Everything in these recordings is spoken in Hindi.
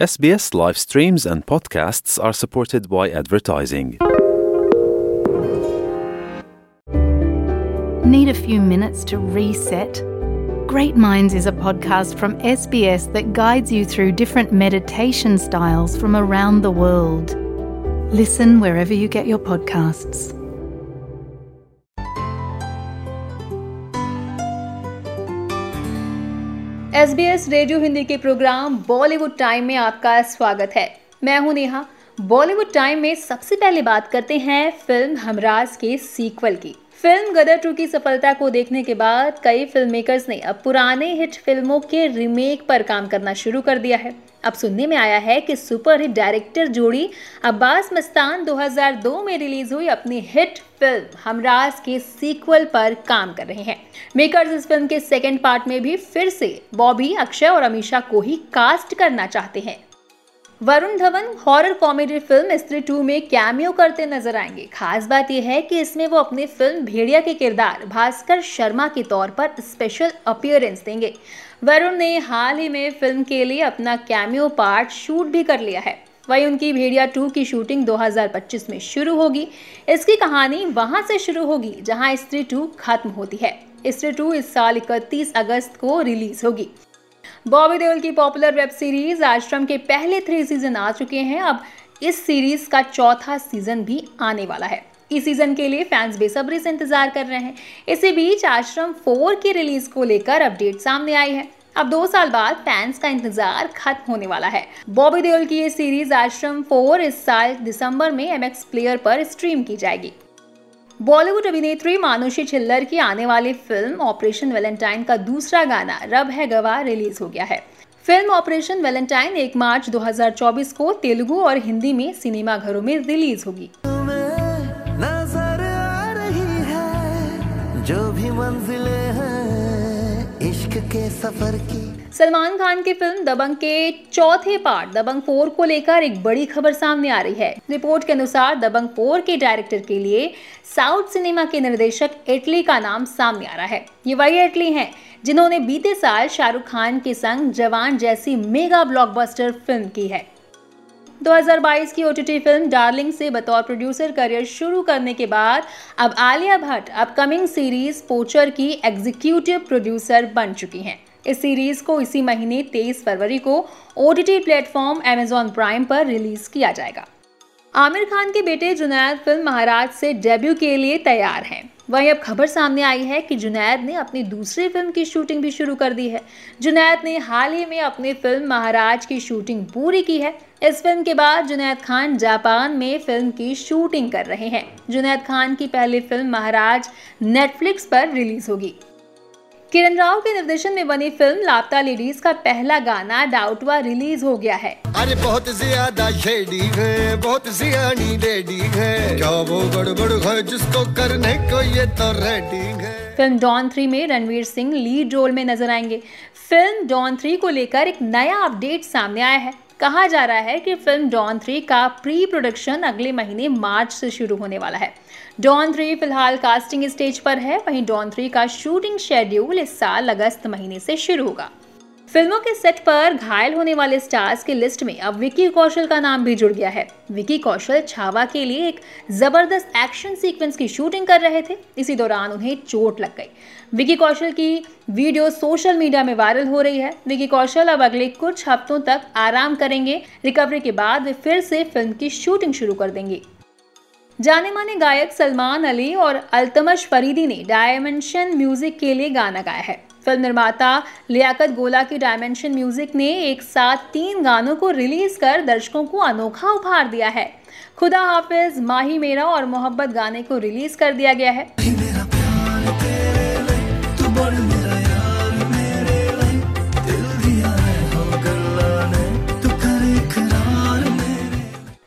SBS live streams and podcasts are supported by advertising. Need a few minutes to reset? Great Minds is a podcast from SBS that guides you through different meditation styles from around the world. Listen wherever you get your podcasts. S B S radio Hindi के प्रोग्राम बॉलीवुड टाइम में आपका स्वागत है। मैं हूँ नेहा। बॉलीवुड टाइम में सबसे पहले बात करते हैं फ़िल्म हमराज के सीक्वल की। फ़िल्म गदर टू की सफलता को देखने के बाद कई फ़िल्म मेकर्स ने अब पुराने हिट फ़िल्मों के रीमेक पर काम करना शुरू कर दिया है। अब सुनने में आया है कि सुपर हिट डायरेक्टर जोड़ी अब्बास मस्तान 2002 में रिलीज़ हुई अपनी हिट फ़िल्म हमराज के सीक्वल पर काम कर रहे हैं। मेकर्स इस फ़िल्म के सेकेंड पार्ट में भी फिर से बॉबी अक्षय और अमीषा को ही कास्ट करना चाहते हैं। Varun Dhawan horror comedy film Stree two में कैमियो करते नज़र आएँगे। खास बात यह है कि इसमें वो अपनी फ़िल्म भेड़िया के किरदार, भास्कर शर्मा के तौर पर स्पेशल अपीयरेंस देंगे। वरुण ने हाल ही में फ़िल्म के लिए अपना कैमियो पार्ट शूट भी कर लिया है। वही उनकी भेड़िया टू की शूटिंग 2025 में शुरू होगी। इसकी कहानी वहाँ से शुरू होगी, जहाँ स्त्री टू खत्म होती है। स्त्री टू इस साल इकतीस अगस्त को रिलीज़ होगी। बॉबी देओल की पॉपुलर वेब सीरीज़ आश्रम के पहले थ्री सीज़न आ चुके हैं। अब इस सीरीज़ का चौथा सीज़न भी आने वाला है। इस सीज़न के लिए फैंस बेसब्री से इंतज़ार कर रहे हैं। इसी बीच आश्रम फोर की रिलीज़ को लेकर अपडेट सामने आई है। अब दो साल बाद फैंस का इंतज़ार खत्म होने वाला है। बॉबी देओल की ये सीरीज़ आश्रम फोर इस साल दिसंबर में MX प्लेयर पर स्ट्रीम की जाएगी। बॉलीवुड अभिनेत्री मानुषी छिल्लर की आने वाली फ़िल्म ऑपरेशन वेलेंटाइन का दूसरा गाना, रब है गवा रिलीज़ हो गया है। फ़िल्म ऑपरेशन वेलेंटाइन 1 मार्च 2024 को तेलुगु और हिंदी में सिनेमा घरों में रिलीज़ होगी। जो भी मंजिलें हैं के सफ़र की। सलमान खान की फ़िल्म दबंग के चौथे पार्ट, दबंग फोर को लेकर एक बड़ी खबर सामने आ रही है। रिपोर्ट के अनुसार दबंग फोर के डायरेक्टर के लिए साउथ सिनेमा के निर्देशक इटली का नाम सामने आ रहा है। ये वही इटली हैं जिन्होंने बीते साल शाहरुख खान के संग जवान जैसी मेगा ब्लॉकबस्टर फ़िल्म की है। 2022 की ओटीटी फ़िल्म डार्लिंग से बतौर प्रोड्यूसर करियर शुरू करने के बाद अब Alia Bhatt upcoming series Poacher की एग्जीक्यूटिव प्रोड्यूसर बन चुकी हैं। इस सीरीज़ को इसी महीने 23 फरवरी को O T platform Amazon Prime पर रिलीज़ किया जाएगा। आमिर खान के बेटे जुनैद फ़िल्म महाराज से डेब्यू के लिए तैयार हैं। वहीं अब खबर सामने आई है कि जुनैद ने अपनी दूसरी फ़िल्म की शूटिंग भी शुरू कर दी है। जुनैद ने हाल ही में अपनी फ़िल्म महाराज की शूटिंग पूरी की है। इस फ़िल्म के बाद जुनैद खान जापान में फ़िल्म की शूटिंग कर रहे हैं। जुनैद खान की पहली फ़िल्म महाराज नेटफ्लिक्स पर रिलीज़ होगी। किरण राव के निर्देशन में बनी फ़िल्म लापता लेडीज़ का पहला गाना डाउटवा रिलीज़ हो गया है। अरे बहुत ज़्यादा शेडी है बहुत सियानी लेडी है। क्या वो गड़बड़ है जिसको करने को ये तो रेडी है। फ़िल्म डॉन थ्री में रणवीर सिंह लीड रोल में नज़र आएँगे। फ़िल्म डॉन थ्री को लेकर एक नया अपडेट सामने आया है। कहा जा रहा है कि फ़िल्म डॉन थ्री का प्री प्रोडक्शन अगले महीने मार्च से शुरू होने वाला है। डॉन थ्री फ़िलहाल कास्टिंग स्टेज पर है। वहीं डॉन थ्री का शूटिंग शेड्यूल इस साल अगस्त महीने से शुरू होगा। फ़िल्मों के सेट पर घायल होने वाले स्टार्स की लिस्ट में अब विकी कौशल का नाम भी जुड़ गया है। विकी कौशल छावा के लिए एक ज़बरदस्त एक्शन सीक्वेंस की शूटिंग कर रहे थे। इसी दौरान उन्हें चोट लग गई। विकी कौशल की वीडियो सोशल मीडिया में वायरल हो रही है। विकी कौशल अब अगले कुछ हफ्तों तक आराम करेंगे। रिकवरी के बाद वे फिर से फ़िल्म की शूटिंग शुरू कर देंगे। जाने माने गायक सलमान अली और अल्तमश फरीदी ने डायमेंशन म्यूज़िक के लिए गाना गाया है। फ़िल्म निर्माता लियाकत गोला की डायमेंशन म्यूज़िक ने एक साथ तीन गानों को रिलीज़ कर दर्शकों को अनोखा उपहार दिया है। खुदा हाफिज माही मेरा और मोहब्बत गाने को रिलीज़ कर दिया गया है।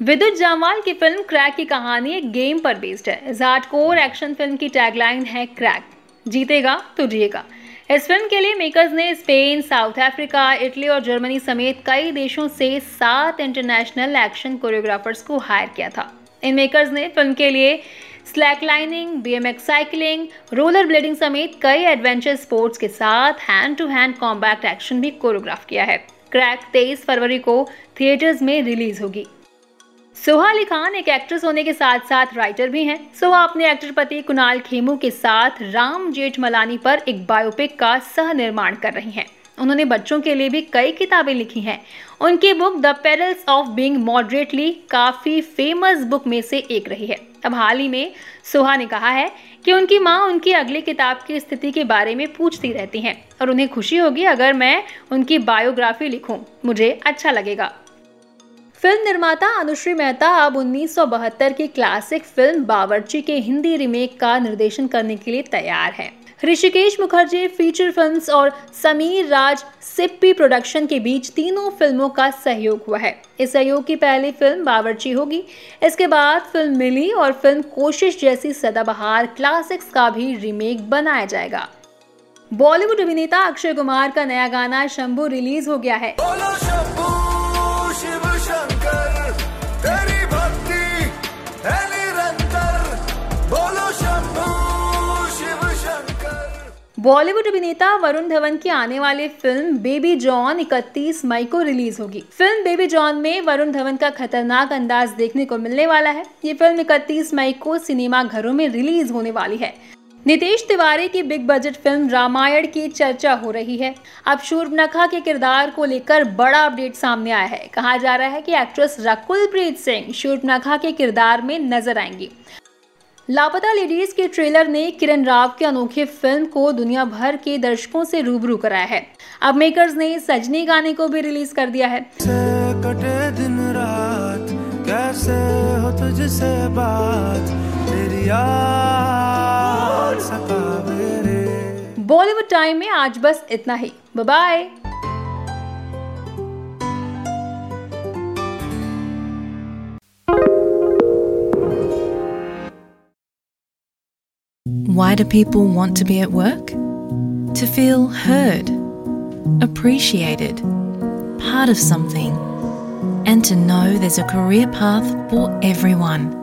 विद्युत जामाल की फ़िल्म क्रैक की कहानी एक गेम पर बेस्ड है। इस हार्डकोर एक्शन फ़िल्म की टैगलाइन है क्रैक जीतेगा तो जिएगा। इस फ़िल्म के लिए मेकर्स ने स्पेन, साउथ अफ्रीका, इटली और जर्मनी समेत कई देशों से सात इंटरनेशनल एक्शन कोरियोग्राफर्स को हायर किया था। इन मेकर्स ने फ़िल्म के लिए slack lining BMX cycling rollerblading समेत कई एडवेंचर स्पोर्ट्स के साथ hand to hand combat action भी कोरियोग्राफ किया है। क्रैक 23 फरवरी को थिएटर्स में रिलीज़ होगी। सोहा अली खान एक एक्ट्रेस होने के साथ साथ राइटर भी हैं। सोहा अपने एक्टर पति कुणाल खेमू के साथ राम जेठमलानी पर एक बायोपिक का सह निर्माण कर रही हैं। उन्होंने बच्चों के लिए भी कई किताबें लिखी हैं। उनकी book the perils of being moderately काफ़ी फ़ेमस बुक में से एक रही है। अब हाल ही में सोहा ने कहा है कि उनकी माँ उनकी अगली किताब की स्थिति के बारे में पूछती रहती हैं और उन्हें खुशी होगी अगर मैं उनकी बायोग्राफी लिखूं। मुझे अच्छा लगेगा। फ़िल्म निर्माता अनुश्री मेहता अब 1972 की क्लासिक फ़िल्म बावर्ची के हिंदी रिमेक का निर्देशन करने के लिए तैयार है। ऋषिकेश मुखर्जी फीचर फिल्म्स और समीर राज सिप्पी प्रोडक्शन के बीच तीनों फ़िल्मों का सहयोग हुआ है। इस सहयोग की पहली फ़िल्म बावर्ची होगी। इसके बाद फ़िल्म मिली और फ़िल्म कोशिश जैसी सदाबहार क्लासिक्स का भी रीमेक बनाया जाएगा। बॉलीवुड अभिनेता अक्षय कुमार का नया गाना शंभू रिलीज़ हो गया है। बॉलीवुड अभिनेता वरुण धवन की आने वाली फ़िल्म बेबी जॉन 31 मई को रिलीज़ होगी। फ़िल्म बेबी जॉन में वरुण धवन का खतरनाक अंदाज देखने को मिलने वाला है। ये फ़िल्म 31 मई को सिनेमा घरों में रिलीज़ होने वाली है। नितेश तिवारी की बिग बजट फ़िल्म रामायण की चर्चा हो रही है। अब शूर्पनखा के किरदार को लेकर बड़ा अपडेट सामने आया है। कहा जा रहा है कि एक्ट्रेस रकुल प्रीत सिंह शूर्पनखा के किरदार में नज़र आएँगी। लापता लेडीज़ के ट्रेलर ने किरण राव के अनोखे फ़िल्म को दुनिया भर के दर्शकों से रूबरू कराया है। अब मेकर्स ने सजनी गाने को भी रिलीज़ कर दिया है। कटे दिन रात? कैसे हो तुझसे बात? बॉलीवुड टाइम में आज बस इतना ही bye Why do people want to be at work? To feel heard, appreciated, part of something, and to know there's a career path for everyone.